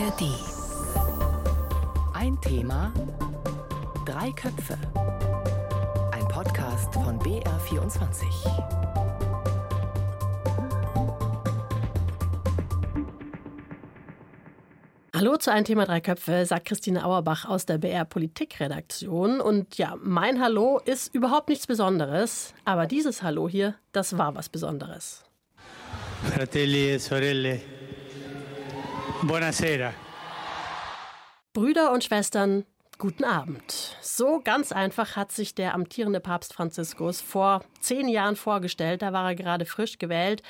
ARD. Ein Thema, drei Köpfe. Ein Podcast von BR24. Hallo zu ein Thema drei Köpfe, sagt Christine Auerbach aus der BR Politikredaktion. Und ja, mein Hallo ist überhaupt nichts Besonderes, aber dieses Hallo hier, das war was Besonderes. Fratelli e sorelle, buonasera. Brüder und Schwestern, guten Abend. So ganz einfach hat sich der amtierende Papst Franziskus vor zehn Jahren vorgestellt. Da war er gerade frisch gewählt.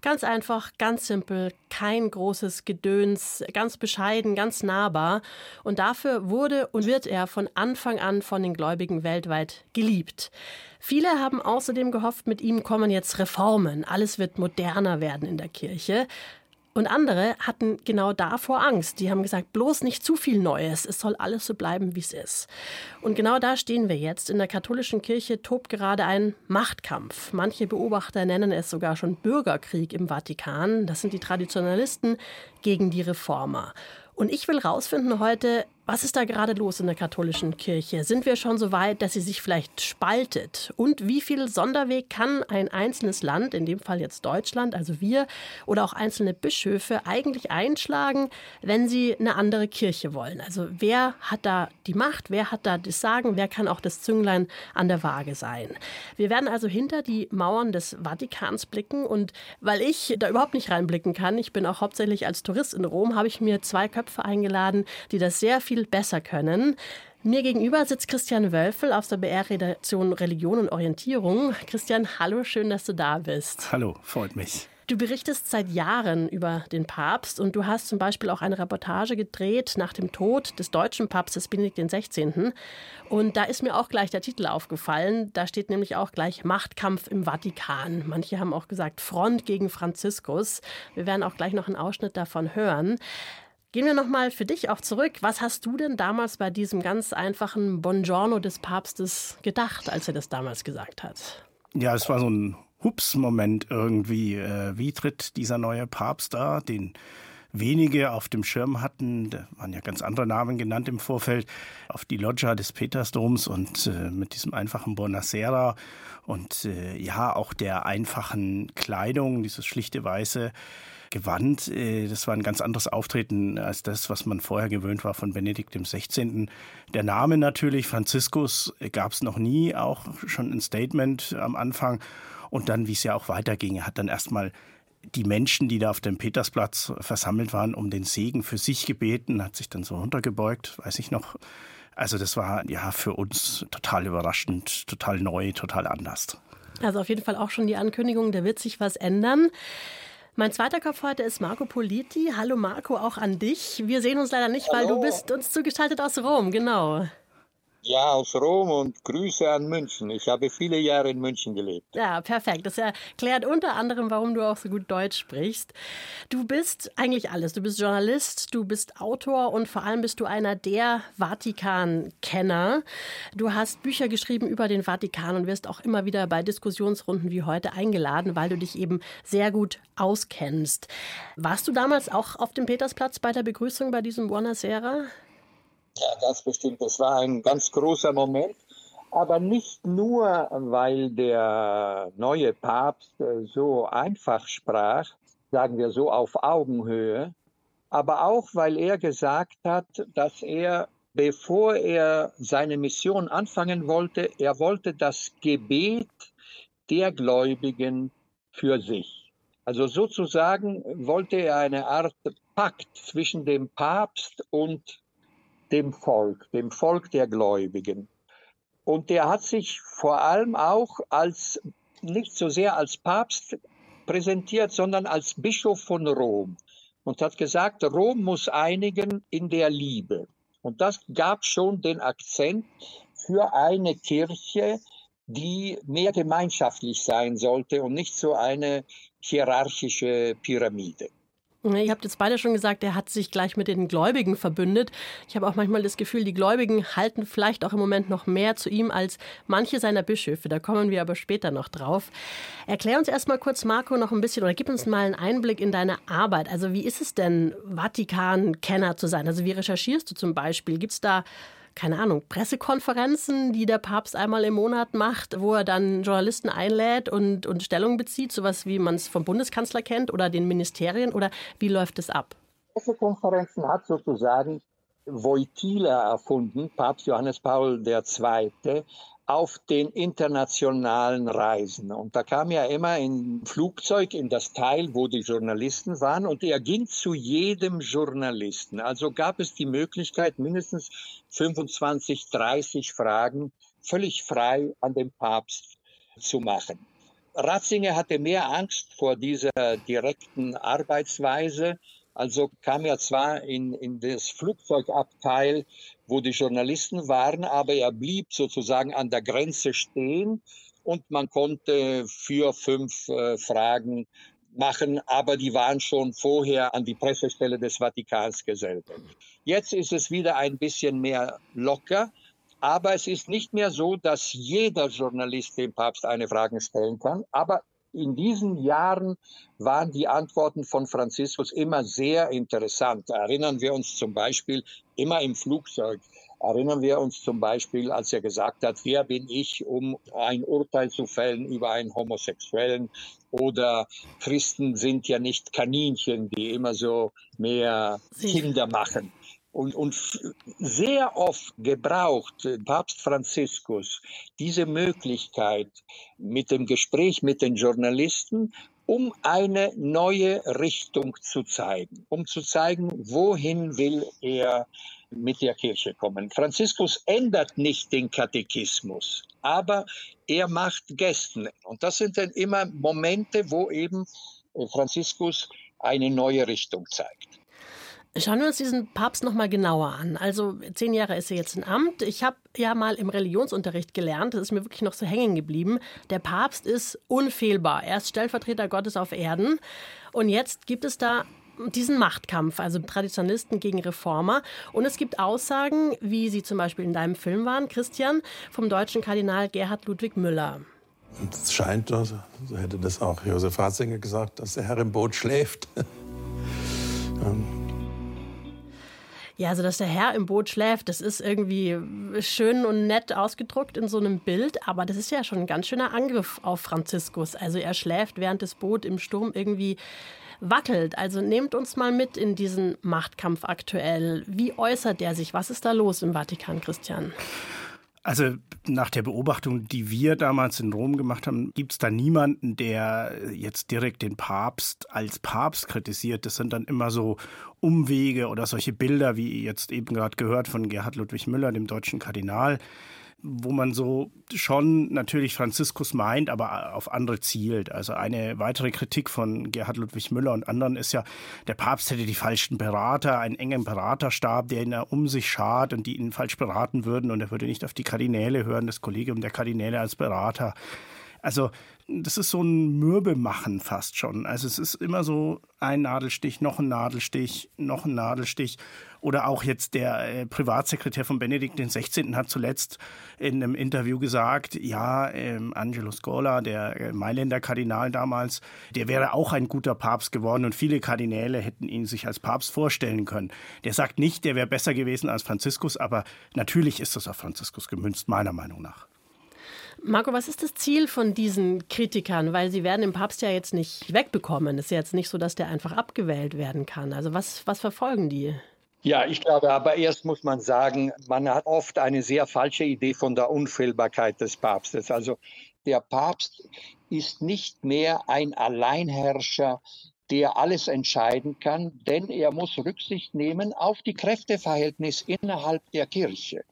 Ganz einfach, ganz simpel, kein großes Gedöns, ganz bescheiden, ganz nahbar. Und dafür wurde und wird er von Anfang an von den Gläubigen weltweit geliebt. Viele haben außerdem gehofft, mit ihm kommen jetzt Reformen. Alles wird moderner werden in der Kirche. Und andere hatten genau davor Angst. Die haben gesagt, bloß nicht zu viel Neues. Es soll alles so bleiben, wie es ist. Und genau da stehen wir jetzt. In der katholischen Kirche tobt gerade ein Machtkampf. Manche Beobachter nennen es sogar schon Bürgerkrieg im Vatikan. Das sind die Traditionalisten gegen die Reformer. Und ich will rausfinden heute, was ist da gerade los in der katholischen Kirche? Sind wir schon so weit, dass sie sich vielleicht spaltet? Und wie viel Sonderweg kann ein einzelnes Land, in dem Fall jetzt Deutschland, also wir, oder auch einzelne Bischöfe eigentlich einschlagen, wenn sie eine andere Kirche wollen? Also wer hat da die Macht? Wer hat da das Sagen? Wer kann auch das Zünglein an der Waage sein? Wir werden also hinter die Mauern des Vatikans blicken. Und weil ich da überhaupt nicht reinblicken kann, ich bin auch hauptsächlich als Tourist in Rom, habe ich mir zwei Köpfe eingeladen, die das sehr viel viel besser können. Mir gegenüber sitzt Christian Wölfel aus der BR-Redaktion Religion und Orientierung. Christian, hallo, schön, dass du da bist. Hallo, freut mich. Du berichtest seit Jahren über den Papst und du hast zum Beispiel auch eine Reportage gedreht nach dem Tod des deutschen Papstes Benedikt XVI. Und da ist mir auch gleich der Titel aufgefallen. Da steht nämlich auch gleich Machtkampf im Vatikan. Manche haben auch gesagt Front gegen Franziskus. Wir werden auch gleich noch einen Ausschnitt davon hören. Gehen wir nochmal für dich auch zurück. Was hast du denn damals bei diesem ganz einfachen Buongiorno des Papstes gedacht, als er das damals gesagt hat? Ja, es war so ein Hups-Moment irgendwie. Äh, wie tritt dieser neue Papst da, den wenige auf dem Schirm hatten, da waren ja ganz andere Namen genannt im Vorfeld, auf die Loggia des Petersdoms und äh, mit diesem einfachen Bonacera und äh, ja auch der einfachen Kleidung, dieses schlichte weiße Gewand. Äh, das war ein ganz anderes Auftreten als das, was man vorher gewöhnt war von Benedikt 16. Der Name natürlich, Franziskus, äh, gab es noch nie, auch schon ein Statement am Anfang. Und dann, wie es ja auch weiterging, er hat dann erstmal die Menschen, die da auf dem Petersplatz versammelt waren, um den Segen für sich gebeten, hat sich dann so runtergebeugt, weiß ich noch. Also das war ja für uns total überraschend, total neu, total anders. Also auf jeden Fall auch schon die Ankündigung, da wird sich was ändern. Mein zweiter Kopf heute ist Marco Politi. Hallo Marco, auch an dich. Wir sehen uns leider nicht, Hallo. weil du bist uns zugeschaltet aus Rom, genau. Ja, aus Rom und Grüße an München. Ich habe viele Jahre in München gelebt. Ja, perfekt. Das erklärt unter anderem, warum du auch so gut Deutsch sprichst. Du bist eigentlich alles. Du bist Journalist, du bist Autor und vor allem bist du einer der Vatikan-Kenner. Du hast Bücher geschrieben über den Vatikan und wirst auch immer wieder bei Diskussionsrunden wie heute eingeladen, weil du dich eben sehr gut auskennst. Warst du damals auch auf dem Petersplatz bei der Begrüßung bei diesem Buona Sera? Ja, ganz bestimmt. Das war ein ganz großer Moment. Aber nicht nur, weil der neue Papst so einfach sprach, sagen wir so auf Augenhöhe, aber auch, weil er gesagt hat, dass er, bevor er seine Mission anfangen wollte, er wollte das Gebet der Gläubigen für sich. Also sozusagen wollte er eine Art Pakt zwischen dem Papst und dem Volk, dem Volk der Gläubigen. Und der hat sich vor allem auch als, nicht so sehr als Papst präsentiert, sondern als Bischof von Rom und hat gesagt, Rom muss einigen in der Liebe. Und das gab schon den Akzent für eine Kirche, die mehr gemeinschaftlich sein sollte und nicht so eine hierarchische Pyramide. Ihr habt jetzt beide schon gesagt, er hat sich gleich mit den Gläubigen verbündet. Ich habe auch manchmal das Gefühl, die Gläubigen halten vielleicht auch im Moment noch mehr zu ihm als manche seiner Bischöfe. Da kommen wir aber später noch drauf. Erklär uns erstmal kurz, Marco, noch ein bisschen oder gib uns mal einen Einblick in deine Arbeit. Also wie ist es denn, Vatikan-Kenner zu sein? Also wie recherchierst du zum Beispiel? Gibt es da keine Ahnung, Pressekonferenzen, die der Papst einmal im Monat macht, wo er dann Journalisten einlädt und, und Stellung bezieht, sowas wie man es vom Bundeskanzler kennt oder den Ministerien oder wie läuft es ab? Pressekonferenzen hat sozusagen Wojtyla erfunden, Papst Johannes Paul II auf den internationalen Reisen. Und da kam er immer in Flugzeug in das Teil, wo die Journalisten waren, und er ging zu jedem Journalisten. Also gab es die Möglichkeit, mindestens 25, 30 Fragen völlig frei an den Papst zu machen. Ratzinger hatte mehr Angst vor dieser direkten Arbeitsweise, also kam er zwar in, in das Flugzeugabteil, wo die Journalisten waren, aber er blieb sozusagen an der Grenze stehen und man konnte vier, fünf äh, Fragen machen, aber die waren schon vorher an die Pressestelle des Vatikans gesendet. Jetzt ist es wieder ein bisschen mehr locker, aber es ist nicht mehr so, dass jeder Journalist dem Papst eine Frage stellen kann, aber in diesen Jahren waren die Antworten von Franziskus immer sehr interessant. Erinnern wir uns zum Beispiel immer im Flugzeug. Erinnern wir uns zum Beispiel, als er gesagt hat, wer bin ich, um ein Urteil zu fällen über einen Homosexuellen? Oder Christen sind ja nicht Kaninchen, die immer so mehr Kinder machen und, und sehr oft gebraucht Papst Franziskus diese Möglichkeit mit dem Gespräch mit den Journalisten, um eine neue Richtung zu zeigen, um zu zeigen, wohin will er mit der Kirche kommen. Franziskus ändert nicht den Katechismus, aber er macht Gästen. Und das sind dann immer Momente, wo eben Franziskus eine neue Richtung zeigt. Schauen wir uns diesen Papst noch mal genauer an. Also zehn Jahre ist er jetzt in Amt. Ich habe ja mal im Religionsunterricht gelernt, das ist mir wirklich noch so hängen geblieben. Der Papst ist unfehlbar. Er ist Stellvertreter Gottes auf Erden. Und jetzt gibt es da diesen Machtkampf, also Traditionalisten gegen Reformer. Und es gibt Aussagen, wie sie zum Beispiel in deinem Film waren, Christian, vom deutschen Kardinal Gerhard Ludwig Müller. Und es scheint, so hätte das auch Josef Ratzinger gesagt, dass der Herr im Boot schläft. Ja, also dass der Herr im Boot schläft, das ist irgendwie schön und nett ausgedruckt in so einem Bild, aber das ist ja schon ein ganz schöner Angriff auf Franziskus. Also er schläft, während das Boot im Sturm irgendwie wackelt. Also nehmt uns mal mit in diesen Machtkampf aktuell. Wie äußert der sich? Was ist da los im Vatikan, Christian? Also nach der Beobachtung, die wir damals in Rom gemacht haben, gibt es da niemanden, der jetzt direkt den Papst als Papst kritisiert. Das sind dann immer so Umwege oder solche Bilder, wie jetzt eben gerade gehört von Gerhard Ludwig Müller, dem deutschen Kardinal, wo man so schon natürlich Franziskus meint, aber auf andere zielt. Also eine weitere Kritik von Gerhard Ludwig Müller und anderen ist ja, der Papst hätte die falschen Berater, einen engen Beraterstab, der ihn um sich schart und die ihn falsch beraten würden und er würde nicht auf die Kardinäle hören, das Kollegium der Kardinäle als Berater. Also das ist so ein Mürbemachen fast schon. Also es ist immer so ein Nadelstich, noch ein Nadelstich, noch ein Nadelstich. Oder auch jetzt der äh, Privatsekretär von Benedikt XVI. hat zuletzt in einem Interview gesagt, ja, ähm, Angelo Scola, der äh, Mailänder Kardinal damals, der wäre auch ein guter Papst geworden und viele Kardinäle hätten ihn sich als Papst vorstellen können. Der sagt nicht, der wäre besser gewesen als Franziskus, aber natürlich ist das auf Franziskus gemünzt, meiner Meinung nach. Marco, was ist das Ziel von diesen Kritikern? Weil sie werden den Papst ja jetzt nicht wegbekommen. Es ist ja jetzt nicht so, dass der einfach abgewählt werden kann. Also was, was verfolgen die? Ja, ich glaube, aber erst muss man sagen, man hat oft eine sehr falsche Idee von der Unfehlbarkeit des Papstes. Also der Papst ist nicht mehr ein Alleinherrscher, der alles entscheiden kann, denn er muss Rücksicht nehmen auf die Kräfteverhältnisse innerhalb der Kirche.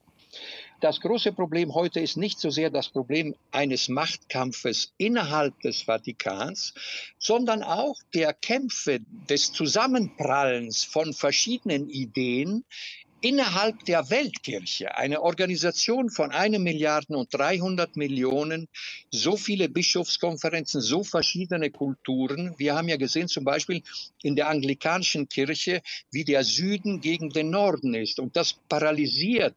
Das große Problem heute ist nicht so sehr das Problem eines Machtkampfes innerhalb des Vatikans, sondern auch der Kämpfe des Zusammenprallens von verschiedenen Ideen innerhalb der Weltkirche, eine Organisation von einer Milliarde und 300 Millionen, so viele Bischofskonferenzen, so verschiedene Kulturen. Wir haben ja gesehen, zum Beispiel in der anglikanischen Kirche, wie der Süden gegen den Norden ist. Und das paralysiert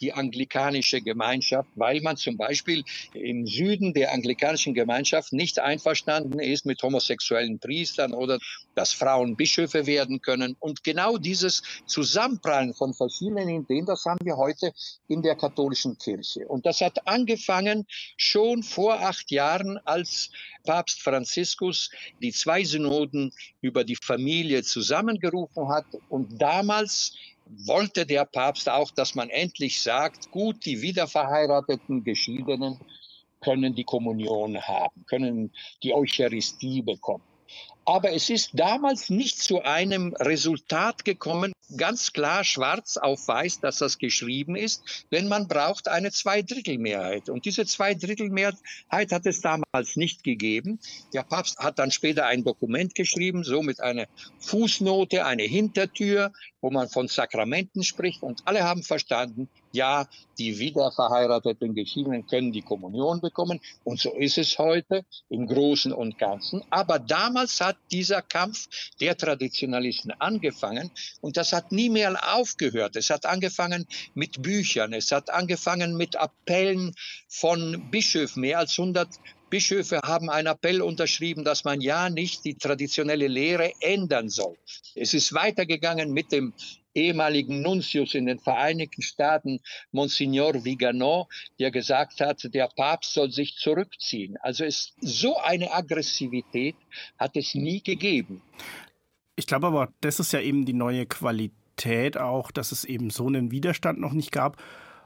die anglikanische Gemeinschaft, weil man zum Beispiel im Süden der anglikanischen Gemeinschaft nicht einverstanden ist mit homosexuellen Priestern oder dass Frauen Bischöfe werden können. Und genau dieses Zusammenprallen von verschiedenen Ideen, das haben wir heute in der katholischen Kirche. Und das hat angefangen schon vor acht Jahren, als Papst Franziskus die zwei Synoden über die Familie zusammengerufen hat und damals wollte der Papst auch, dass man endlich sagt, gut, die wiederverheirateten Geschiedenen können die Kommunion haben, können die Eucharistie bekommen. Aber es ist damals nicht zu einem Resultat gekommen, ganz klar schwarz auf weiß, dass das geschrieben ist, denn man braucht eine Zweidrittelmehrheit. Und diese Zweidrittelmehrheit hat es damals nicht gegeben. Der Papst hat dann später ein Dokument geschrieben, so mit einer Fußnote, eine Hintertür, wo man von Sakramenten spricht. Und alle haben verstanden, ja, die wiederverheirateten Geschiedenen können die Kommunion bekommen. Und so ist es heute im Großen und Ganzen. Aber damals hat dieser Kampf der Traditionalisten angefangen und das hat nie mehr aufgehört. Es hat angefangen mit Büchern, es hat angefangen mit Appellen von Bischöfen. Mehr als 100 Bischöfe haben einen Appell unterschrieben, dass man ja nicht die traditionelle Lehre ändern soll. Es ist weitergegangen mit dem ehemaligen Nuntius in den Vereinigten Staaten, Monsignor Viganò, der gesagt hat, der Papst soll sich zurückziehen. Also es, so eine Aggressivität hat es nie gegeben. Ich glaube aber, das ist ja eben die neue Qualität auch, dass es eben so einen Widerstand noch nicht gab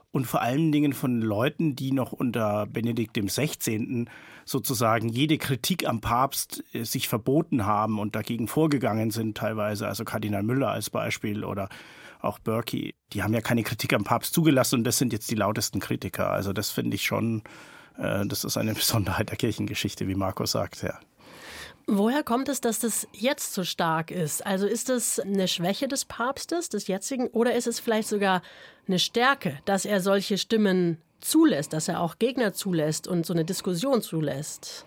und vor allen Dingen von Leuten, die noch unter Benedikt XVI. sozusagen jede Kritik am Papst äh, sich verboten haben und dagegen vorgegangen sind teilweise, also Kardinal Müller als Beispiel oder auch Berkey, die haben ja keine Kritik am Papst zugelassen und das sind jetzt die lautesten Kritiker. Also das finde ich schon, äh, das ist eine Besonderheit der Kirchengeschichte, wie Markus sagt, ja. Woher kommt es, dass das jetzt so stark ist? Also ist es eine Schwäche des Papstes, des jetzigen, oder ist es vielleicht sogar eine Stärke, dass er solche Stimmen zulässt, dass er auch Gegner zulässt und so eine Diskussion zulässt?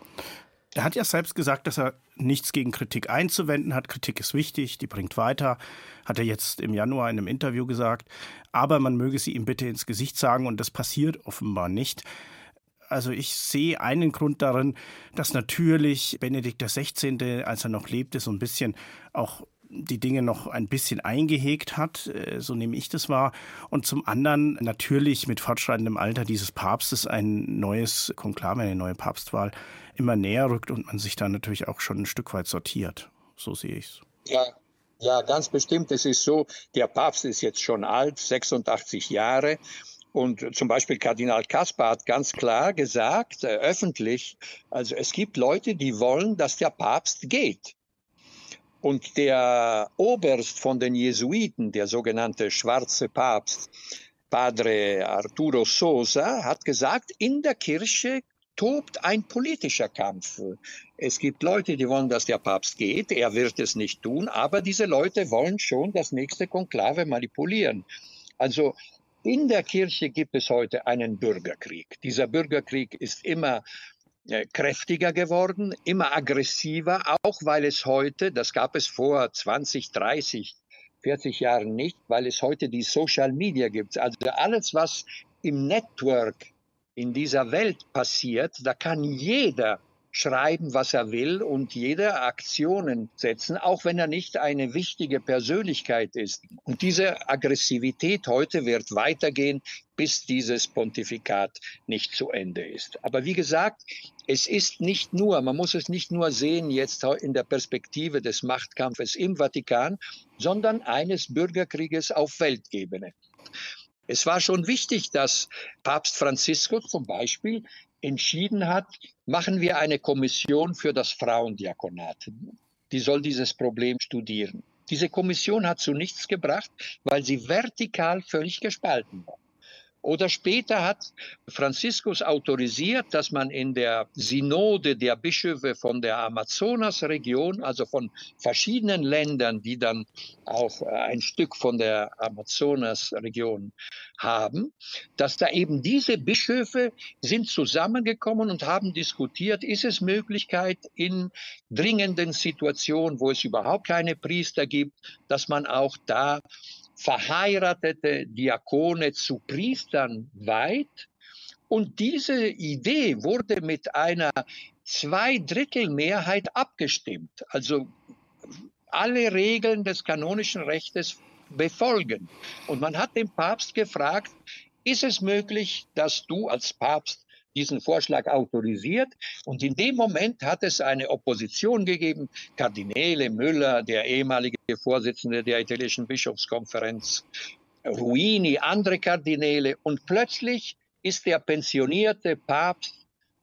Er hat ja selbst gesagt, dass er nichts gegen Kritik einzuwenden hat. Kritik ist wichtig, die bringt weiter, hat er jetzt im Januar in einem Interview gesagt. Aber man möge sie ihm bitte ins Gesicht sagen und das passiert offenbar nicht. Also ich sehe einen Grund darin, dass natürlich Benedikt XVI., als er noch lebte, so ein bisschen auch die Dinge noch ein bisschen eingehegt hat, äh, so nehme ich das wahr. Und zum anderen natürlich mit fortschreitendem Alter dieses Papstes ein neues Konklave, eine neue Papstwahl immer näher rückt und man sich da natürlich auch schon ein Stück weit sortiert. So sehe ich es. Ja, ja, ganz bestimmt. Es ist so, der Papst ist jetzt schon alt, 86 Jahre. Und zum Beispiel Kardinal Kaspar hat ganz klar gesagt, äh, öffentlich, also es gibt Leute, die wollen, dass der Papst geht. Und der Oberst von den Jesuiten, der sogenannte schwarze Papst, Padre Arturo Sosa, hat gesagt, in der Kirche tobt ein politischer Kampf. Es gibt Leute, die wollen, dass der Papst geht. Er wird es nicht tun, aber diese Leute wollen schon das nächste Konklave manipulieren. Also in der Kirche gibt es heute einen Bürgerkrieg. Dieser Bürgerkrieg ist immer äh, kräftiger geworden, immer aggressiver, auch weil es heute, das gab es vor 20, 30, 40 Jahren nicht, weil es heute die Social Media gibt. Also alles, was im Network in dieser Welt passiert, da kann jeder schreiben, was er will und jede Aktionen setzen, auch wenn er nicht eine wichtige Persönlichkeit ist. Und diese Aggressivität heute wird weitergehen, bis dieses Pontifikat nicht zu Ende ist. Aber wie gesagt, es ist nicht nur, man muss es nicht nur sehen jetzt in der Perspektive des Machtkampfes im Vatikan, sondern eines Bürgerkrieges auf Weltebene. Es war schon wichtig, dass Papst Franziskus zum Beispiel entschieden hat, machen wir eine Kommission für das Frauendiakonat. Die soll dieses Problem studieren. Diese Kommission hat zu nichts gebracht, weil sie vertikal völlig gespalten war. Oder später hat Franziskus autorisiert, dass man in der Synode der Bischöfe von der Amazonasregion, also von verschiedenen Ländern, die dann auch ein Stück von der Amazonasregion haben, dass da eben diese Bischöfe sind zusammengekommen und haben diskutiert, ist es Möglichkeit in dringenden Situationen, wo es überhaupt keine Priester gibt, dass man auch da verheiratete Diakone zu Priestern weiht. Und diese Idee wurde mit einer Zweidrittelmehrheit abgestimmt. Also alle Regeln des kanonischen Rechtes befolgen. Und man hat den Papst gefragt, ist es möglich, dass du als Papst diesen Vorschlag autorisiert. Und in dem Moment hat es eine Opposition gegeben. Kardinäle Müller, der ehemalige Vorsitzende der italienischen Bischofskonferenz, Ruini, andere Kardinäle. Und plötzlich ist der pensionierte Papst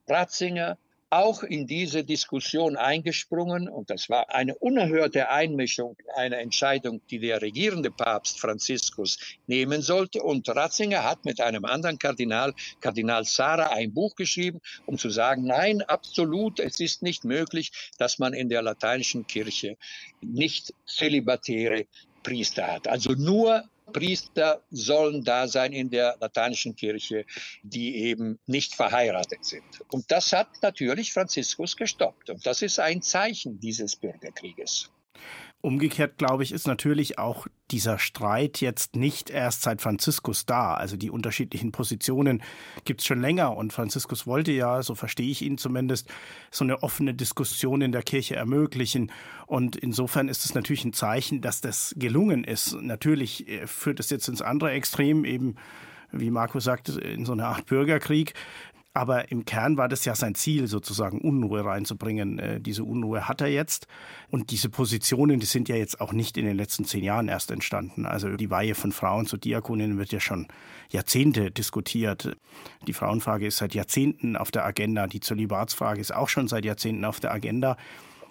Ratzinger auch in diese Diskussion eingesprungen und das war eine unerhörte Einmischung, eine Entscheidung, die der regierende Papst Franziskus nehmen sollte. Und Ratzinger hat mit einem anderen Kardinal, Kardinal Sara, ein Buch geschrieben, um zu sagen, nein, absolut, es ist nicht möglich, dass man in der lateinischen Kirche nicht zölibatäre Priester hat. Also nur Priester sollen da sein in der lateinischen Kirche, die eben nicht verheiratet sind. Und das hat natürlich Franziskus gestoppt. Und das ist ein Zeichen dieses Bürgerkrieges. Umgekehrt, glaube ich, ist natürlich auch dieser Streit jetzt nicht erst seit Franziskus da. Also die unterschiedlichen Positionen gibt es schon länger. Und Franziskus wollte ja, so verstehe ich ihn zumindest, so eine offene Diskussion in der Kirche ermöglichen. Und insofern ist es natürlich ein Zeichen, dass das gelungen ist. Natürlich äh, führt es jetzt ins andere Extrem, eben wie Marco sagt, in so eine Art Bürgerkrieg. Aber im Kern war das ja sein Ziel, sozusagen Unruhe reinzubringen. Äh, diese Unruhe hat er jetzt. Und diese Positionen, die sind ja jetzt auch nicht in den letzten zehn Jahren erst entstanden. Also die Weihe von Frauen zu Diakoninnen wird ja schon Jahrzehnte diskutiert. Die Frauenfrage ist seit Jahrzehnten auf der Agenda. Die Zölibatsfrage ist auch schon seit Jahrzehnten auf der Agenda.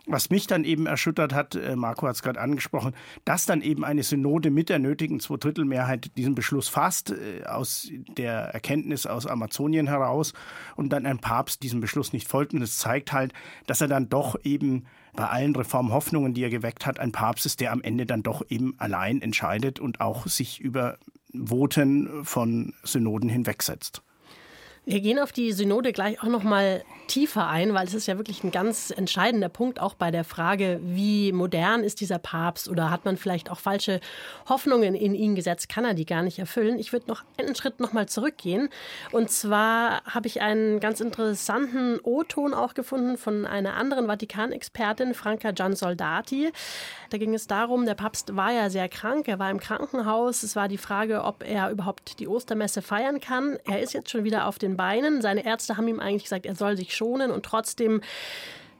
Was mich dann eben erschüttert hat, äh, Marco hat es gerade angesprochen, dass dann eben eine Synode mit der nötigen Zweidrittelmehrheit diesen Beschluss fasst, äh, aus der Erkenntnis aus Amazonien heraus, und dann ein Papst diesem Beschluss nicht folgt. Und das zeigt halt, dass er dann doch eben bei allen Reformhoffnungen, die er geweckt hat, ein Papst ist, der am Ende dann doch eben allein entscheidet und auch sich über Voten von Synoden hinwegsetzt. Wir gehen auf die Synode gleich auch noch mal tiefer ein, weil es ist ja wirklich ein ganz entscheidender Punkt auch bei der Frage, wie modern ist dieser Papst oder hat man vielleicht auch falsche Hoffnungen in ihn gesetzt, kann er die gar nicht erfüllen. Ich würde noch einen Schritt noch mal zurückgehen und zwar habe ich einen ganz interessanten O-Ton auch gefunden von einer anderen Vatikanexpertin, Franca Gian Soldati. Da ging es darum, der Papst war ja sehr krank, er war im Krankenhaus. Es war die Frage, ob er überhaupt die Ostermesse feiern kann. Er ist jetzt schon wieder auf den Beinen. Seine Ärzte haben ihm eigentlich gesagt, er soll sich schonen und trotzdem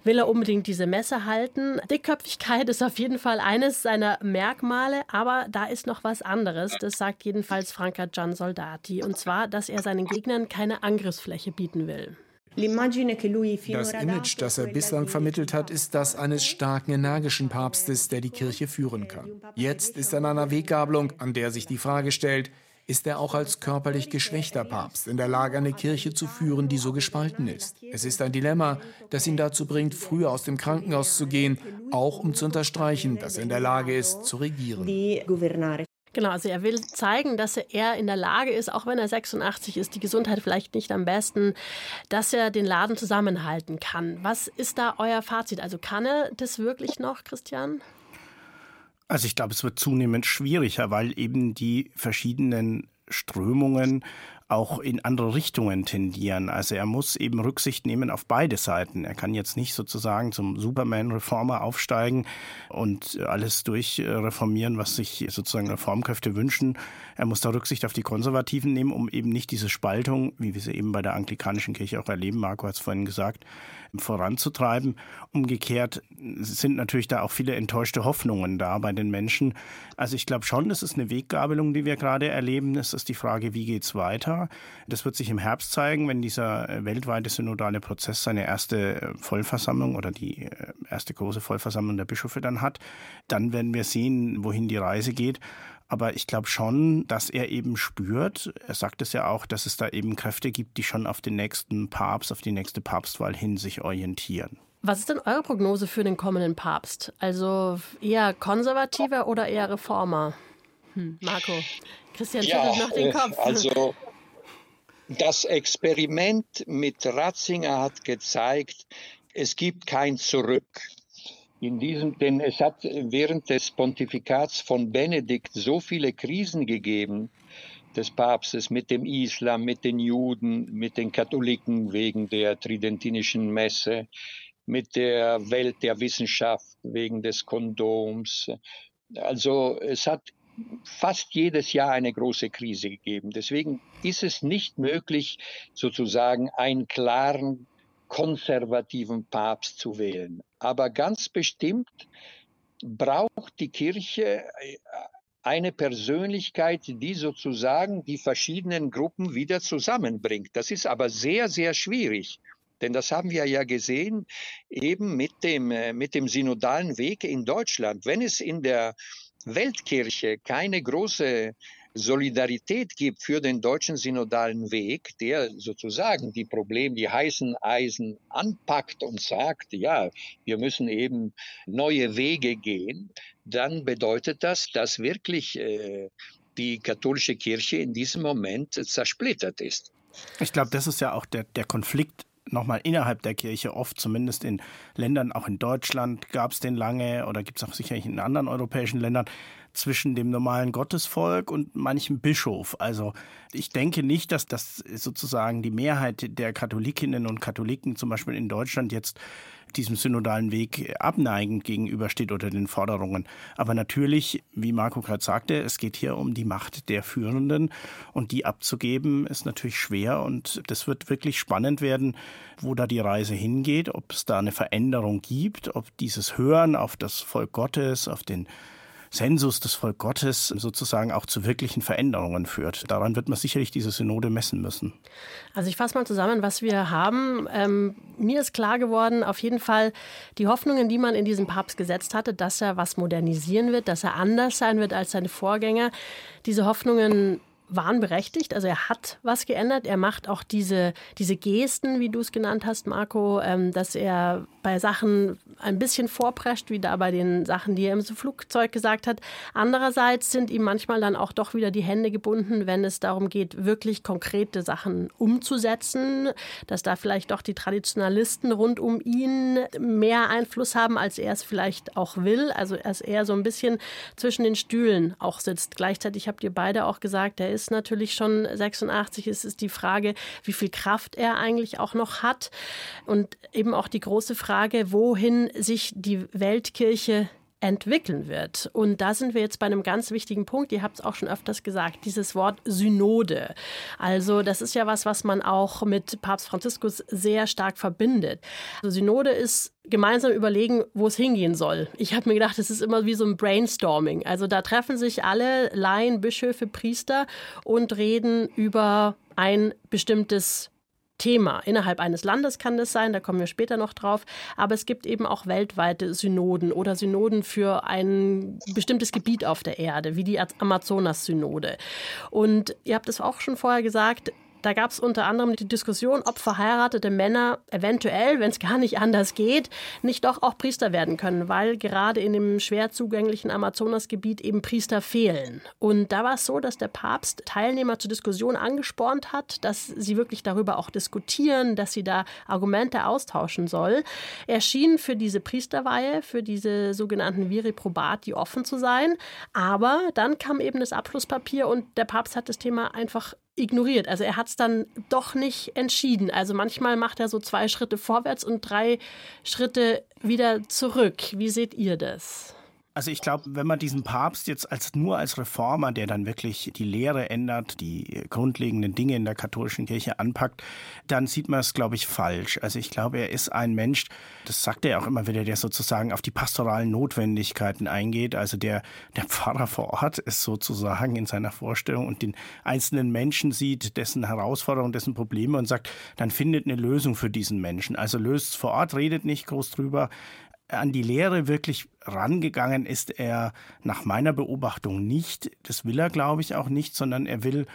will er unbedingt diese Messe halten. Dickköpfigkeit ist auf jeden Fall eines seiner Merkmale, aber da ist noch was anderes. Das sagt jedenfalls Franca Gian Soldati. Und zwar, dass er seinen Gegnern keine Angriffsfläche bieten will. Das Image, das er bislang vermittelt hat, ist das eines starken, energischen Papstes, der die Kirche führen kann. Jetzt ist er an einer Weggabelung, an der sich die Frage stellt, ist er auch als körperlich geschwächter Papst in der Lage, eine Kirche zu führen, die so gespalten ist. Es ist ein Dilemma, das ihn dazu bringt, früher aus dem Krankenhaus zu gehen, auch um zu unterstreichen, dass er in der Lage ist, zu regieren. Genau, also er will zeigen, dass er in der Lage ist, auch wenn er 86 ist, die Gesundheit vielleicht nicht am besten, dass er den Laden zusammenhalten kann. Was ist da euer Fazit? Also kann er das wirklich noch, Christian? Also ich glaube, es wird zunehmend schwieriger, weil eben die verschiedenen Strömungen auch in andere Richtungen tendieren. Also er muss eben Rücksicht nehmen auf beide Seiten. Er kann jetzt nicht sozusagen zum Superman-Reformer aufsteigen und alles durchreformieren, was sich sozusagen Reformkräfte wünschen. Er muss da Rücksicht auf die Konservativen nehmen, um eben nicht diese Spaltung, wie wir sie eben bei der anglikanischen Kirche auch erleben, Marco hat es vorhin gesagt, voranzutreiben. Umgekehrt sind natürlich da auch viele enttäuschte Hoffnungen da bei den Menschen. Also ich glaube schon, es ist eine Weggabelung, die wir gerade erleben. Es ist die Frage, wie geht es Das wird sich im Herbst zeigen, wenn dieser äh, weltweite synodale Prozess seine erste äh, Vollversammlung oder die äh, erste große Vollversammlung der Bischöfe dann hat. Dann werden wir sehen, wohin die Reise geht. Aber ich glaube schon, dass er eben spürt, er sagt es ja auch, dass es da eben Kräfte gibt, die schon auf den nächsten Papst, auf die nächste Papstwahl hin sich orientieren. Was ist denn eure Prognose für den kommenden Papst? Also eher konservativer oder eher Reformer? Hm, Marco, Christian ja, schüttelt noch den Kopf. Also das Experiment mit Ratzinger hat gezeigt, es gibt kein Zurück. In diesem, denn es hat während des Pontifikats von Benedikt so viele Krisen gegeben, des Papstes mit dem Islam, mit den Juden, mit den Katholiken wegen der tridentinischen Messe, mit der Welt der Wissenschaft wegen des Kondoms. Also es hat fast jedes Jahr eine große Krise gegeben. Deswegen ist es nicht möglich, sozusagen einen klaren konservativen Papst zu wählen. Aber ganz bestimmt braucht die Kirche äh, eine Persönlichkeit, die sozusagen die verschiedenen Gruppen wieder zusammenbringt. Das ist aber sehr, sehr schwierig. Denn das haben wir ja gesehen, eben mit dem, äh, mit dem synodalen Weg in Deutschland. Wenn es in der Weltkirche keine große Solidarität gibt für den deutschen synodalen Weg, der sozusagen die Probleme, die heißen Eisen anpackt und sagt, ja, wir müssen eben neue Wege gehen, dann bedeutet das, dass wirklich äh, die katholische Kirche in diesem Moment zersplittert ist. Ich glaube, das ist ja auch der, der Konflikt nochmal innerhalb der Kirche oft, zumindest in Ländern, auch in Deutschland gab es den lange oder gibt es auch sicherlich in anderen europäischen Ländern, zwischen dem normalen Gottesvolk und manchem Bischof. Also ich denke nicht, dass das sozusagen die Mehrheit der Katholikinnen und Katholiken zum Beispiel in Deutschland jetzt diesem synodalen Weg abneigend gegenübersteht oder den Forderungen. Aber natürlich, wie Marco gerade sagte, es geht hier um die Macht der Führenden und die abzugeben ist natürlich schwer und das wird wirklich spannend werden, wo da die Reise hingeht, ob es da eine Veränderung gibt, ob dieses Hören auf das Volk Gottes, auf den Sensus des Volk Gottes sozusagen auch zu wirklichen Veränderungen führt. Daran wird man sicherlich diese Synode messen müssen. Also ich fasse mal zusammen, was wir haben. Ähm, mir ist klar geworden, auf jeden Fall die Hoffnungen, die man in diesen Papst gesetzt hatte, dass er was modernisieren wird, dass er anders sein wird als seine Vorgänger. Diese Hoffnungen waren berechtigt. Also er hat was geändert. Er macht auch diese, diese Gesten, wie du es genannt hast, Marco, ähm, dass er bei Sachen ein bisschen vorprescht, wie da bei den Sachen, die er im Flugzeug gesagt hat. Andererseits sind ihm manchmal dann auch doch wieder die Hände gebunden, wenn es darum geht, wirklich konkrete Sachen umzusetzen, dass da vielleicht doch die Traditionalisten rund um ihn mehr Einfluss haben, als er es vielleicht auch will. Also dass er so ein bisschen zwischen den Stühlen auch sitzt. Gleichzeitig habt ihr beide auch gesagt, er ist natürlich schon 86. Es ist die Frage, wie viel Kraft er eigentlich auch noch hat. Und eben auch die große Frage, wohin sich die Weltkirche entwickeln wird. Und da sind wir jetzt bei einem ganz wichtigen Punkt. Ihr habt es auch schon öfters gesagt, dieses Wort Synode. Also das ist ja was, was man auch mit Papst Franziskus sehr stark verbindet. Also Synode ist gemeinsam überlegen, wo es hingehen soll. Ich habe mir gedacht, es ist immer wie so ein Brainstorming. Also da treffen sich alle Laien, Bischöfe, Priester und reden über ein bestimmtes Thema. Innerhalb eines Landes kann das sein, da kommen wir später noch drauf. Aber es gibt eben auch weltweite Synoden oder Synoden für ein bestimmtes Gebiet auf der Erde, wie die Amazonas-Synode. Und ihr habt es auch schon vorher gesagt, da gab es unter anderem die Diskussion, ob verheiratete Männer eventuell, wenn es gar nicht anders geht, nicht doch auch Priester werden können, weil gerade in dem schwer zugänglichen Amazonasgebiet eben Priester fehlen. Und da war es so, dass der Papst Teilnehmer zur Diskussion angespornt hat, dass sie wirklich darüber auch diskutieren, dass sie da Argumente austauschen soll. Er schien für diese Priesterweihe, für diese sogenannten Viri Probati offen zu sein. Aber dann kam eben das Abschlusspapier und der Papst hat das Thema einfach ignoriert. Also er hat es dann doch nicht entschieden. Also manchmal macht er so zwei Schritte vorwärts und drei Schritte wieder zurück. Wie seht ihr das? Also ich glaube, wenn man diesen Papst jetzt als nur als Reformer, der dann wirklich die Lehre ändert, die grundlegenden Dinge in der katholischen Kirche anpackt, dann sieht man es, glaube ich, falsch. Also ich glaube, er ist ein Mensch, das sagt er auch immer wieder, der sozusagen auf die pastoralen Notwendigkeiten eingeht. Also der, der Pfarrer vor Ort ist sozusagen in seiner Vorstellung und den einzelnen Menschen sieht, dessen Herausforderungen, dessen Probleme und sagt, dann findet eine Lösung für diesen Menschen. Also löst es vor Ort, redet nicht groß drüber, an die Lehre wirklich rangegangen ist er nach meiner Beobachtung nicht. Das will er, glaube ich, auch nicht, sondern er will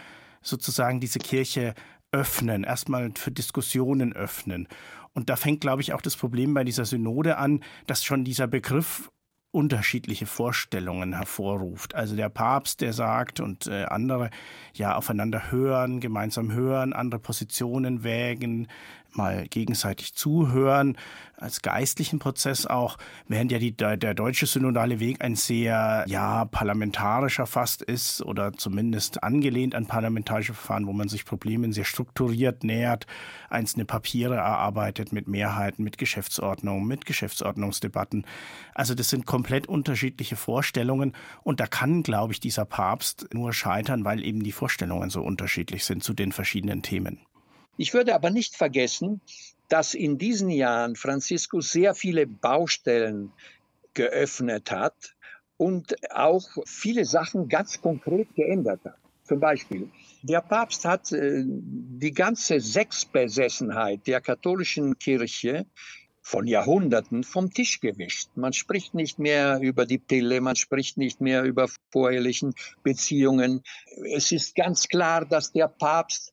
sozusagen diese Kirche öffnen, erstmal für Diskussionen öffnen. Und da fängt, glaube ich, auch das Problem bei dieser Synode an, dass schon dieser Begriff unterschiedliche Vorstellungen hervorruft. Also der Papst, der sagt und äh, andere ja aufeinander hören, gemeinsam hören, andere Positionen wägen, mal gegenseitig zuhören, als geistlichen Prozess auch, während ja die, der, deutsche synodale Weg ein sehr, ja, parlamentarischer fast ist oder zumindest angelehnt an parlamentarische Verfahren, wo man sich Problemen sehr strukturiert nähert, einzelne Papiere erarbeitet mit Mehrheiten, mit Geschäftsordnung, mit Geschäftsordnungsdebatten. Also das sind komplett unterschiedliche Vorstellungen und da kann, glaube ich, dieser Papst nur scheitern, weil eben die Vorstellungen so unterschiedlich sind zu den verschiedenen Themen. Ich würde aber nicht vergessen, dass in diesen Jahren Franziskus sehr viele Baustellen geöffnet hat und auch viele Sachen ganz konkret geändert hat. Zum Beispiel, der Papst hat äh, die ganze Sexbesessenheit der katholischen Kirche von Jahrhunderten vom Tisch gewischt. Man spricht nicht mehr über die Pille, man spricht nicht mehr über vorehelichen Beziehungen. Es ist ganz klar, dass der Papst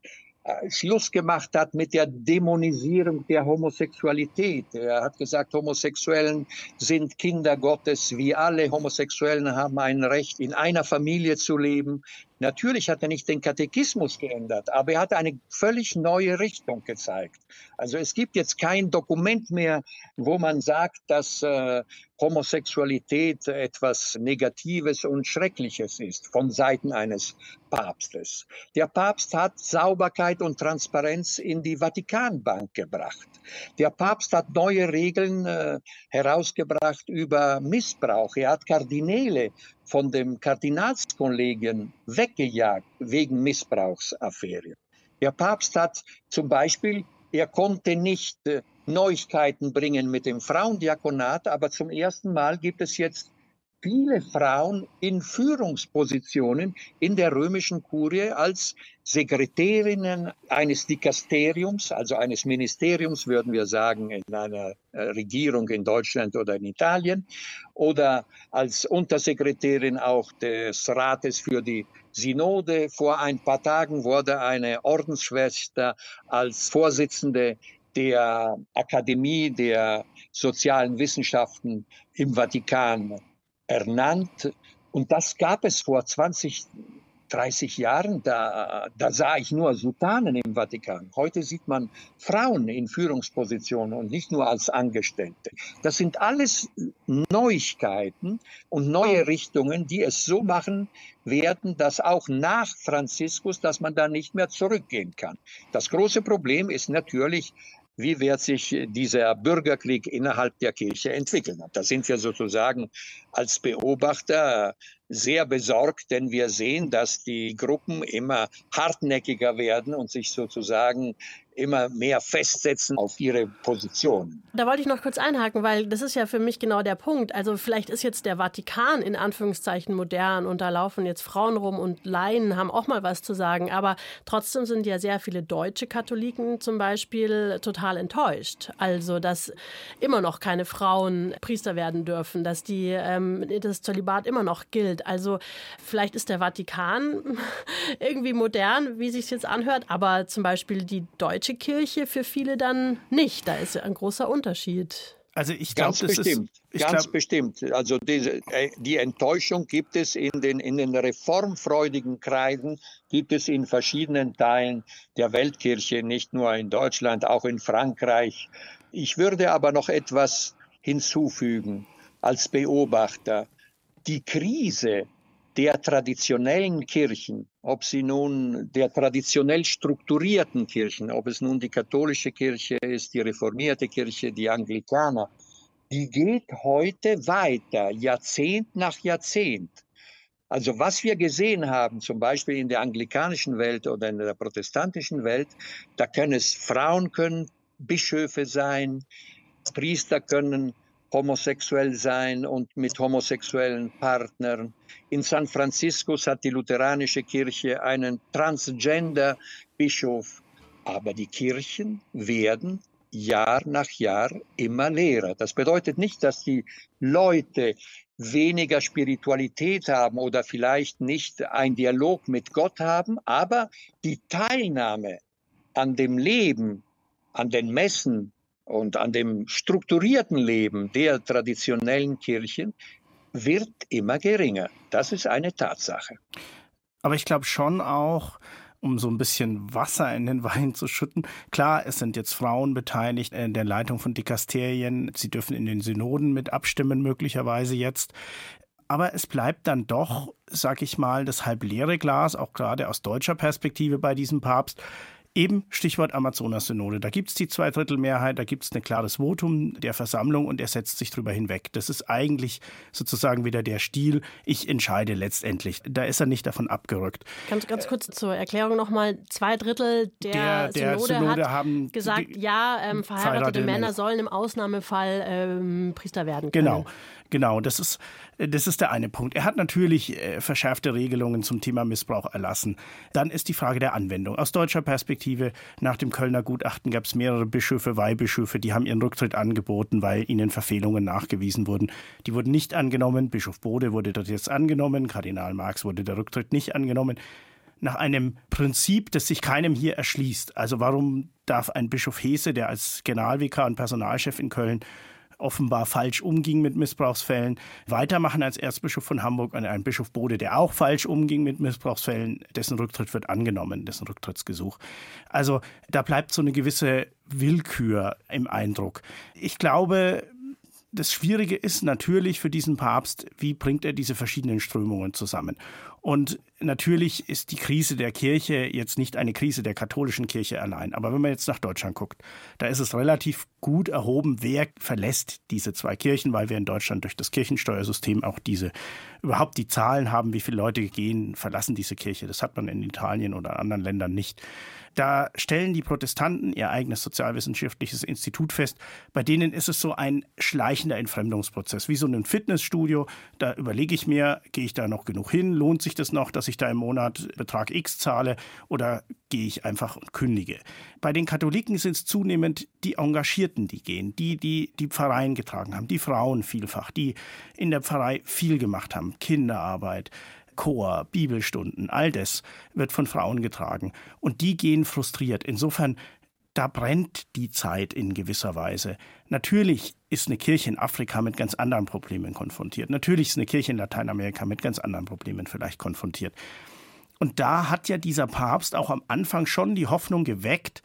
Schluss gemacht hat mit der Dämonisierung der Homosexualität. Er hat gesagt, Homosexuellen sind Kinder Gottes, wie alle Homosexuellen haben ein Recht, in einer Familie zu leben. Natürlich hat er nicht den Katechismus geändert, aber er hat eine völlig neue Richtung gezeigt. Also es gibt jetzt kein Dokument mehr, wo man sagt, dass äh, Homosexualität etwas Negatives und Schreckliches ist von Seiten eines Papstes. Der Papst hat Sauberkeit und Transparenz in die Vatikanbank gebracht. Der Papst hat neue Regeln äh, herausgebracht über Missbrauch. Er hat Kardinäle von dem Kardinalskollegien weggejagt wegen Missbrauchsaffäre. Der Papst hat zum Beispiel, er konnte nicht äh, Neuigkeiten bringen mit dem Frauendiakonat, aber zum ersten Mal gibt es jetzt viele Frauen in Führungspositionen in der römischen Kurie als Sekretärinnen eines Dikasteriums, also eines Ministeriums, würden wir sagen, in einer äh, Regierung in Deutschland oder in Italien, oder als Untersekretärin auch des Rates für die Synode. Vor ein paar Tagen wurde eine Ordensschwester als Vorsitzende der Akademie der sozialen Wissenschaften im Vatikan ernannt. Und das gab es vor 20, 30 Jahren, da, da sah ich nur Sultanen im Vatikan. Heute sieht man Frauen in Führungspositionen und nicht nur als Angestellte. Das sind alles Neuigkeiten und neue Richtungen, die es so machen werden, dass auch nach Franziskus, dass man da nicht mehr zurückgehen kann. Das große Problem ist natürlich wie wird sich dieser Bürgerkrieg innerhalb der Kirche entwickeln. Da sind wir sozusagen als Beobachter sehr besorgt, denn wir sehen, dass die Gruppen immer hartnäckiger werden und sich sozusagen immer mehr festsetzen auf ihre Position. Da wollte ich noch kurz einhaken, weil das ist ja für mich genau der Punkt. Also vielleicht ist jetzt der Vatikan in Anführungszeichen modern und da laufen jetzt Frauen rum und Laien haben auch mal was zu sagen. Aber trotzdem sind ja sehr viele deutsche Katholiken zum Beispiel total enttäuscht. Also dass immer noch keine Frauen Priester werden dürfen, dass die ähm, das Zölibat immer noch gilt. Also vielleicht ist der Vatikan irgendwie modern, wie sich jetzt anhört, aber zum Beispiel die deutsche deutsche Kirche für viele dann nicht. Da ist ein großer Unterschied. Also ich glaube, das bestimmt, ist ganz glaub, bestimmt. Also diese, äh, die Enttäuschung gibt es in den in den reformfreudigen Kreisen, gibt es in verschiedenen Teilen der Weltkirche, nicht nur in Deutschland, auch in Frankreich. Ich würde aber noch etwas hinzufügen als Beobachter. Die Krise der traditionellen Kirchen, ob sie nun der traditionell strukturierten Kirchen, ob es nun die katholische Kirche ist, die reformierte Kirche, die Anglikaner, die geht heute weiter, Jahrzehnt nach Jahrzehnt. Also was wir gesehen haben, zum Beispiel in der anglikanischen Welt oder in der protestantischen Welt, da können es Frauen können Bischöfe sein, Priester können homosexuell sein und mit homosexuellen Partnern. In San Francisco hat die lutheranische Kirche einen Transgender-Bischof. Aber die Kirchen werden Jahr nach Jahr immer leerer. Das bedeutet nicht, dass die Leute weniger Spiritualität haben oder vielleicht nicht einen Dialog mit Gott haben, aber die Teilnahme an dem Leben, an den Messen und an dem strukturierten Leben der traditionellen Kirchen wird immer geringer. Das ist eine Tatsache. Aber ich glaube schon auch, um so ein bisschen Wasser in den Wein zu schütten. Klar, es sind jetzt Frauen beteiligt in der Leitung von Dikasterien. Sie dürfen in den Synoden mit abstimmen, möglicherweise jetzt. Aber es bleibt dann doch, sag ich mal, das halbleere Glas, auch gerade aus deutscher Perspektive bei diesem Papst, Eben Stichwort Amazonas-Synode. Da gibt es die Zweidrittelmehrheit, da gibt es ein klares Votum der Versammlung und er setzt sich drüber hinweg. Das ist eigentlich sozusagen wieder der Stil, ich entscheide letztendlich. Da ist er nicht davon abgerückt. Ganz, ganz kurz zur Erklärung nochmal. Zwei Drittel der, der, der Synode, Synode haben gesagt, ja, ähm, verheiratete Männer sollen im Ausnahmefall ähm, Priester werden können. Genau. Genau, das ist, das ist der eine Punkt. Er hat natürlich äh, verschärfte Regelungen zum Thema Missbrauch erlassen. Dann ist die Frage der Anwendung. Aus deutscher Perspektive, nach dem Kölner Gutachten gab es mehrere Bischöfe, Weihbischöfe, die haben ihren Rücktritt angeboten, weil ihnen Verfehlungen nachgewiesen wurden. Die wurden nicht angenommen. Bischof Bode wurde dort jetzt angenommen. Kardinal Marx wurde der Rücktritt nicht angenommen nach einem Prinzip, das sich keinem hier erschließt. Also warum darf ein Bischof Hese, der als Generalvikar und Personalchef in Köln offenbar falsch umging mit Missbrauchsfällen, weitermachen als Erzbischof von Hamburg und ein Bischof Bode, der auch falsch umging mit Missbrauchsfällen, dessen Rücktritt wird angenommen, dessen Rücktrittsgesuch. Also da bleibt so eine gewisse Willkür im Eindruck. Ich glaube, das Schwierige ist natürlich für diesen Papst, wie bringt er diese verschiedenen Strömungen zusammen? Und natürlich ist die Krise der Kirche jetzt nicht eine Krise der katholischen Kirche allein. Aber wenn man jetzt nach Deutschland guckt, da ist es relativ gut erhoben, wer verlässt diese zwei Kirchen, weil wir in Deutschland durch das Kirchensteuersystem auch diese, überhaupt die Zahlen haben, wie viele Leute gehen, verlassen diese Kirche. Das hat man in Italien oder anderen Ländern nicht. Da stellen die Protestanten ihr eigenes sozialwissenschaftliches Institut fest. Bei denen ist es so ein schleichender Entfremdungsprozess, wie so ein Fitnessstudio. Da überlege ich mir, gehe ich da noch genug hin? Lohnt sich das noch, dass ich da im Monat Betrag X zahle oder gehe ich einfach und kündige? Bei den Katholiken sind es zunehmend die Engagierten, die gehen, die, die die Pfarreien getragen haben, die Frauen vielfach, die in der Pfarrei viel gemacht haben, Kinderarbeit, Chor, Bibelstunden, all das wird von Frauen getragen. Und die gehen frustriert. Insofern, da brennt die Zeit in gewisser Weise. Natürlich ist eine Kirche in Afrika mit ganz anderen Problemen konfrontiert. Natürlich ist eine Kirche in Lateinamerika mit ganz anderen Problemen vielleicht konfrontiert. Und da hat ja dieser Papst auch am Anfang schon die Hoffnung geweckt,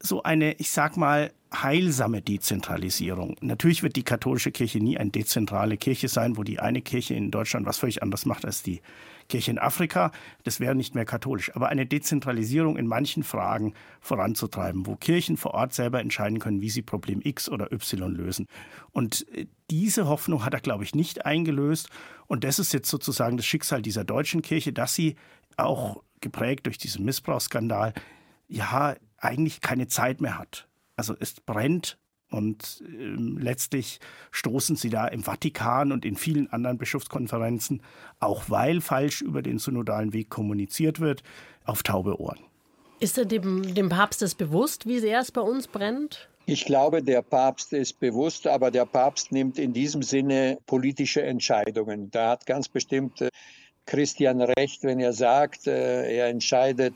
so eine, ich sag mal, heilsame Dezentralisierung. Natürlich wird die katholische Kirche nie eine dezentrale Kirche sein, wo die eine Kirche in Deutschland was völlig anderes macht als die Kirche in Afrika. Das wäre nicht mehr katholisch. Aber eine Dezentralisierung in manchen Fragen voranzutreiben, wo Kirchen vor Ort selber entscheiden können, wie sie Problem X oder Y lösen. Und äh, diese Hoffnung hat er, glaube ich, nicht eingelöst. Und das ist jetzt sozusagen das Schicksal dieser deutschen Kirche, dass sie auch geprägt durch diesen Missbrauchsskandal ja eigentlich keine Zeit mehr hat. Also es brennt und äh, letztlich stoßen sie da im Vatikan und in vielen anderen Bischofskonferenzen, auch weil falsch über den synodalen Weg kommuniziert wird, auf taube Ohren. Ist er dem, dem Papst das bewusst, wie sehr es bei uns brennt? Ich glaube, der Papst ist bewusst, aber der Papst nimmt in diesem Sinne politische Entscheidungen. Da hat ganz bestimmt äh, Christian recht, wenn er sagt, äh, er entscheidet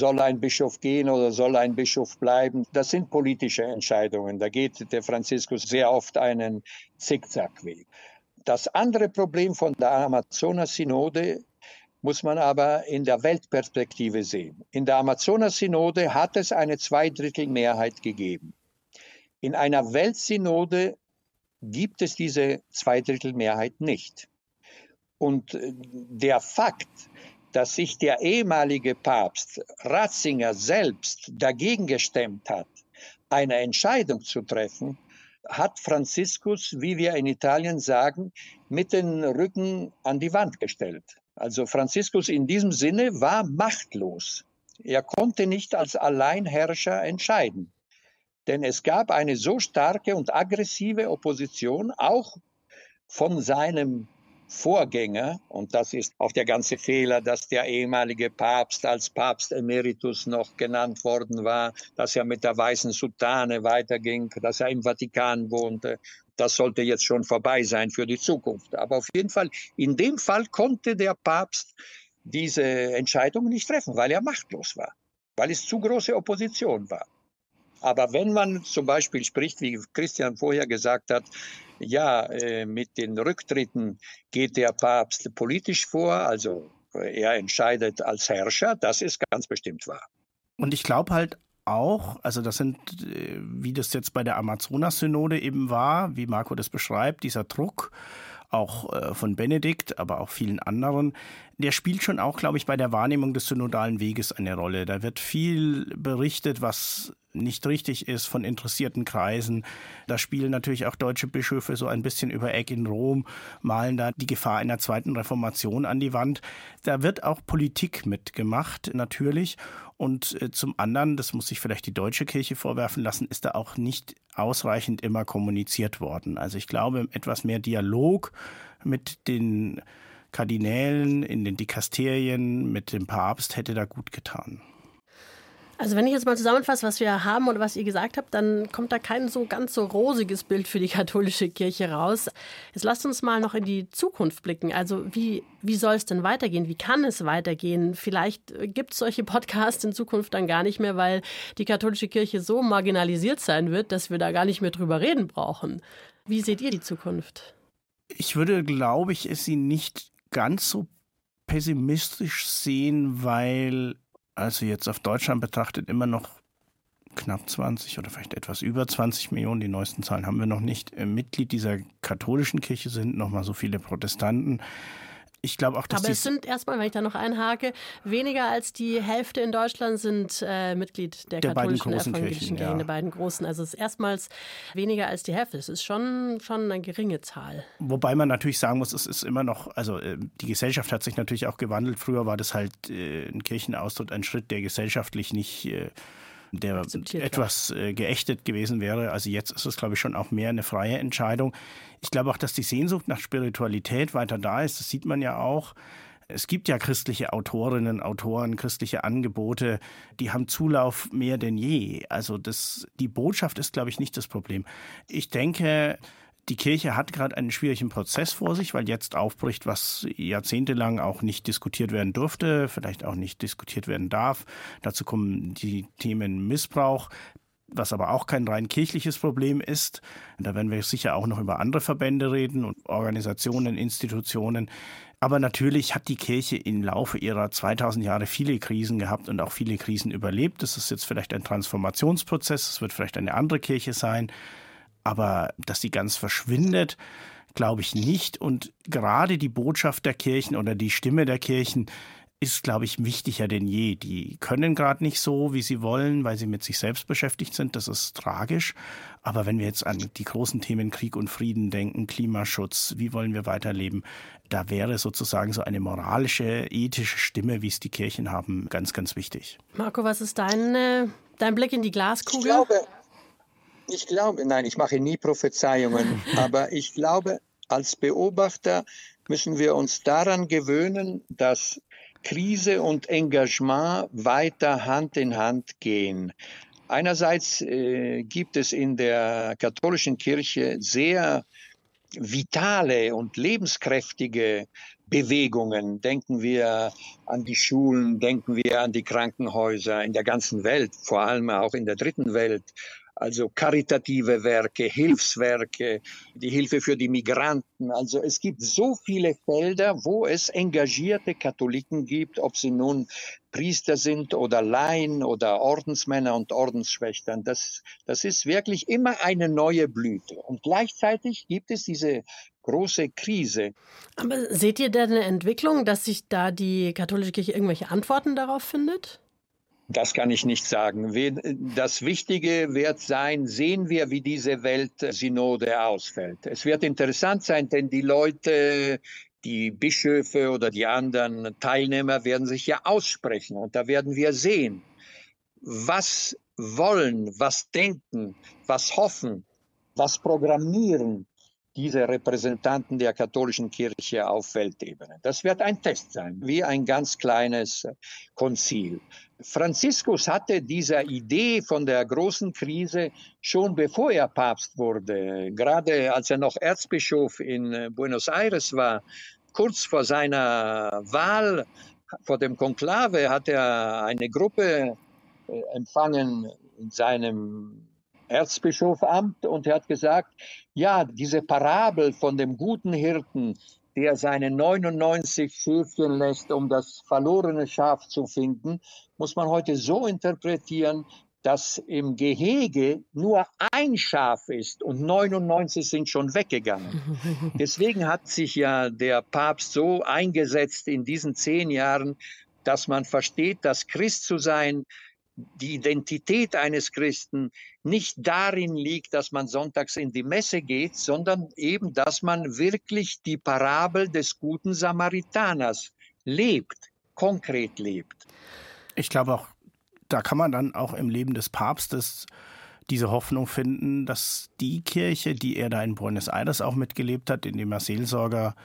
soll ein Bischof gehen oder soll ein Bischof bleiben? Das sind politische Entscheidungen. Da geht der Franziskus sehr oft einen Zickzackweg. Das andere Problem von der Amazonas-Synode muss man aber in der Weltperspektive sehen. In der Amazonas-Synode hat es eine Zweidrittelmehrheit gegeben. In einer Weltsynode gibt es diese Zweidrittelmehrheit nicht. Und der Fakt, dass sich der ehemalige Papst Ratzinger selbst dagegen gestemmt hat, eine Entscheidung zu treffen, hat Franziskus, wie wir in Italien sagen, mit den Rücken an die Wand gestellt. Also Franziskus in diesem Sinne war machtlos. Er konnte nicht als Alleinherrscher entscheiden. Denn es gab eine so starke und aggressive Opposition, auch von seinem Vorgänger, und das ist auch der ganze Fehler, dass der ehemalige Papst als Papst Emeritus noch genannt worden war, dass er mit der weißen Sultane weiterging, dass er im Vatikan wohnte. Das sollte jetzt schon vorbei sein für die Zukunft. Aber auf jeden Fall, in dem Fall konnte der Papst diese Entscheidung nicht treffen, weil er machtlos war, weil es zu große Opposition war. Aber wenn man zum Beispiel spricht, wie Christian vorher gesagt hat, ja, äh, mit den Rücktritten geht der Papst politisch vor, also äh, er entscheidet als Herrscher, das ist ganz bestimmt wahr. Und ich glaube halt auch, also das sind, äh, wie das jetzt bei der Amazonas-Synode eben war, wie Marco das beschreibt, dieser Druck, auch äh, von Benedikt, aber auch vielen anderen, der spielt schon auch, glaube ich, bei der Wahrnehmung des synodalen Weges eine Rolle. Da wird viel berichtet, was nicht richtig ist von interessierten Kreisen. Da spielen natürlich auch deutsche Bischöfe so ein bisschen über Eck in Rom, malen da die Gefahr einer zweiten Reformation an die Wand. Da wird auch Politik mitgemacht, natürlich. Und äh, zum anderen, das muss sich vielleicht die deutsche Kirche vorwerfen lassen, ist da auch nicht ausreichend immer kommuniziert worden. Also ich glaube, etwas mehr Dialog mit den Kardinälen in den Dikasterien, mit dem Papst hätte da gut getan. Also wenn ich jetzt mal zusammenfasse, was wir haben oder was ihr gesagt habt, dann kommt da kein so ganz so rosiges Bild für die katholische Kirche raus. Jetzt lasst uns mal noch in die Zukunft blicken. Also wie, wie soll es denn weitergehen? Wie kann es weitergehen? Vielleicht gibt es solche Podcasts in Zukunft dann gar nicht mehr, weil die katholische Kirche so marginalisiert sein wird, dass wir da gar nicht mehr drüber reden brauchen. Wie seht ihr die Zukunft? Ich würde, glaube ich, es sie nicht ganz so pessimistisch sehen, weil also jetzt auf Deutschland betrachtet immer noch knapp 20 oder vielleicht etwas über 20 Millionen, die neuesten Zahlen haben wir noch nicht, äh, Mitglied dieser katholischen Kirche sind, noch mal so viele Protestanten ich glaube auch, dass Aber es sind erstmal, wenn ich da noch einhake, weniger als die Hälfte in Deutschland sind äh, Mitglied der, der katholischen evangelischen Kirche, ja. der beiden großen. Also es ist erstmals weniger als die Hälfte. Es ist schon, schon eine geringe Zahl. Wobei man natürlich sagen muss, es ist immer noch, also äh, die Gesellschaft hat sich natürlich auch gewandelt. Früher war das halt äh, ein Kirchenaustritt, ein Schritt, der gesellschaftlich nicht äh, der etwas äh, geächtet gewesen wäre. Also jetzt ist es, glaube ich, schon auch mehr eine freie Entscheidung. Ich glaube auch, dass die Sehnsucht nach Spiritualität weiter da ist. Das sieht man ja auch. Es gibt ja christliche Autorinnen, Autoren, christliche Angebote, die haben Zulauf mehr denn je. Also das, die Botschaft ist, glaube ich, nicht das Problem. Ich denke, die Kirche hat gerade einen schwierigen Prozess vor sich, weil jetzt aufbricht, was jahrzehntelang auch nicht diskutiert werden durfte, vielleicht auch nicht diskutiert werden darf. Dazu kommen die Themen Missbrauch, was aber auch kein rein kirchliches Problem ist. Da werden wir sicher auch noch über andere Verbände reden und Organisationen, Institutionen. Aber natürlich hat die Kirche im Laufe ihrer 2000 Jahre viele Krisen gehabt und auch viele Krisen überlebt. Das ist jetzt vielleicht ein Transformationsprozess. Es wird vielleicht eine andere Kirche sein. Aber dass sie ganz verschwindet, glaube ich nicht. Und gerade die Botschaft der Kirchen oder die Stimme der Kirchen ist, glaube ich, wichtiger denn je. Die können gerade nicht so, wie sie wollen, weil sie mit sich selbst beschäftigt sind. Das ist tragisch. Aber wenn wir jetzt an die großen Themen Krieg und Frieden denken, Klimaschutz, wie wollen wir weiterleben, da wäre sozusagen so eine moralische, ethische Stimme, wie es die Kirchen haben, ganz, ganz wichtig. Marco, was ist dein, dein Blick in die Glaskugel? Ich glaube, ich glaube, nein, ich mache nie Prophezeiungen, aber ich glaube, als Beobachter müssen wir uns daran gewöhnen, dass Krise und Engagement weiter Hand in Hand gehen. Einerseits äh, gibt es in der katholischen Kirche sehr vitale und lebenskräftige Bewegungen. Denken wir an die Schulen, denken wir an die Krankenhäuser in der ganzen Welt, vor allem auch in der dritten Welt also karitative Werke, Hilfswerke, die Hilfe für die Migranten. Also es gibt so viele Felder, wo es engagierte Katholiken gibt, ob sie nun Priester sind oder Laien oder Ordensmänner und Ordensschwestern. Das, das ist wirklich immer eine neue Blüte. Und gleichzeitig gibt es diese große Krise. Aber seht ihr da eine Entwicklung, dass sich da die katholische Kirche irgendwelche Antworten darauf findet? Das kann ich nicht sagen. Das Wichtige wird sein, sehen wir, wie diese Weltsynode ausfällt. Es wird interessant sein, denn die Leute, die Bischöfe oder die anderen Teilnehmer werden sich ja aussprechen. Und da werden wir sehen, was wollen, was denken, was hoffen, was programmieren diese Repräsentanten der katholischen Kirche auf Weltebene. Das wird ein Test sein, wie ein ganz kleines Konzil. Franziskus hatte diese Idee von der großen Krise schon bevor er Papst wurde, gerade als er noch Erzbischof in Buenos Aires war, kurz vor seiner Wahl, vor dem Konklave, hat er eine Gruppe äh, empfangen in seinem Erzbischofamt und er hat gesagt, ja, diese Parabel von dem guten Hirten, der seine 99 Schäfchen lässt, um das verlorene Schaf zu finden, muss man heute so interpretieren, dass im Gehege nur ein Schaf ist und 99 sind schon weggegangen. Deswegen hat sich ja der Papst so eingesetzt in diesen zehn Jahren, dass man versteht, dass Christ zu sein die Identität eines Christen nicht darin liegt, dass man sonntags in die Messe geht, sondern eben, dass man wirklich die Parabel des guten Samaritaners lebt, konkret lebt. Ich glaube auch, da kann man dann auch im Leben des Papstes diese Hoffnung finden, dass die Kirche, die er da in Buenos Aires auch mitgelebt hat, indem er Seelsorger,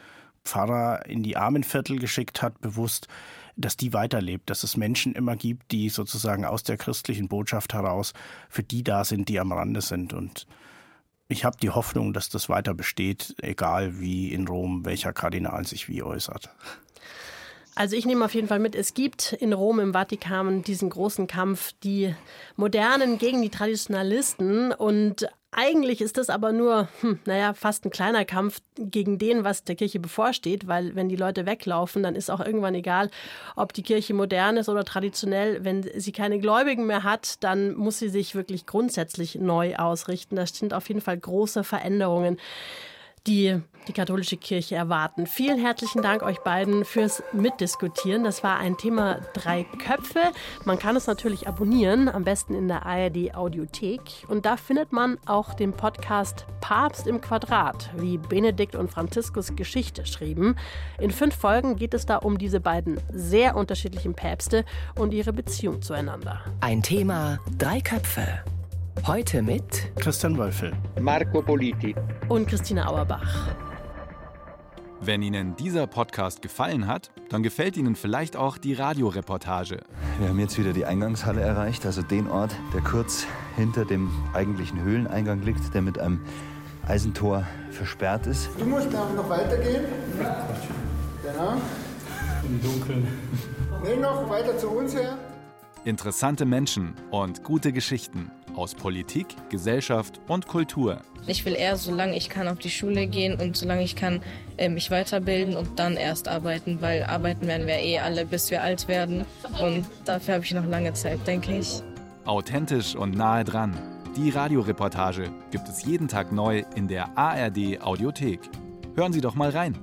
Pfarrer in die Armenviertel geschickt hat, bewusst, dass die weiterlebt, dass es Menschen immer gibt, die sozusagen aus der christlichen Botschaft heraus für die da sind, die am Rande sind. Und ich habe die Hoffnung, dass das weiter besteht, egal wie in Rom welcher Kardinal sich wie äußert. Also ich nehme auf jeden Fall mit, es gibt in Rom im Vatikan diesen großen Kampf, die Modernen gegen die Traditionalisten und eigentlich ist das aber nur, hm, naja, fast ein kleiner Kampf gegen den, was der Kirche bevorsteht, weil wenn die Leute weglaufen, dann ist auch irgendwann egal, ob die Kirche modern ist oder traditionell. Wenn sie keine Gläubigen mehr hat, dann muss sie sich wirklich grundsätzlich neu ausrichten. Das sind auf jeden Fall große Veränderungen die die katholische Kirche erwarten. Vielen herzlichen Dank euch beiden fürs Mitdiskutieren. Das war ein Thema drei Köpfe. Man kann es natürlich abonnieren, am besten in der ARD Audiothek. Und da findet man auch den Podcast Papst im Quadrat, wie Benedikt und Franziskus Geschichte schrieben. In fünf Folgen geht es da um diese beiden sehr unterschiedlichen Päpste und ihre Beziehung zueinander. Ein Thema, drei Köpfe. Heute mit Christian Wölfel, Marco Politi und Christina Auerbach. Wenn Ihnen dieser Podcast gefallen hat, dann gefällt Ihnen vielleicht auch die Radioreportage. Wir haben jetzt wieder die Eingangshalle erreicht, also den Ort, der kurz hinter dem eigentlichen Höhleneingang liegt, der mit einem Eisentor versperrt ist. Du musst noch weitergehen. Genau. Im Dunkeln. Nee, noch weiter zu uns her. Interessante Menschen und gute Geschichten aus Politik, Gesellschaft und Kultur. Ich will eher, solange ich kann, auf die Schule gehen und solange ich kann, äh, mich weiterbilden und dann erst arbeiten, weil arbeiten werden wir eh alle, bis wir alt werden. Und dafür habe ich noch lange Zeit, denke ich. Authentisch und nahe dran. Die Radioreportage gibt es jeden Tag neu in der ARD Audiothek. Hören Sie doch mal rein.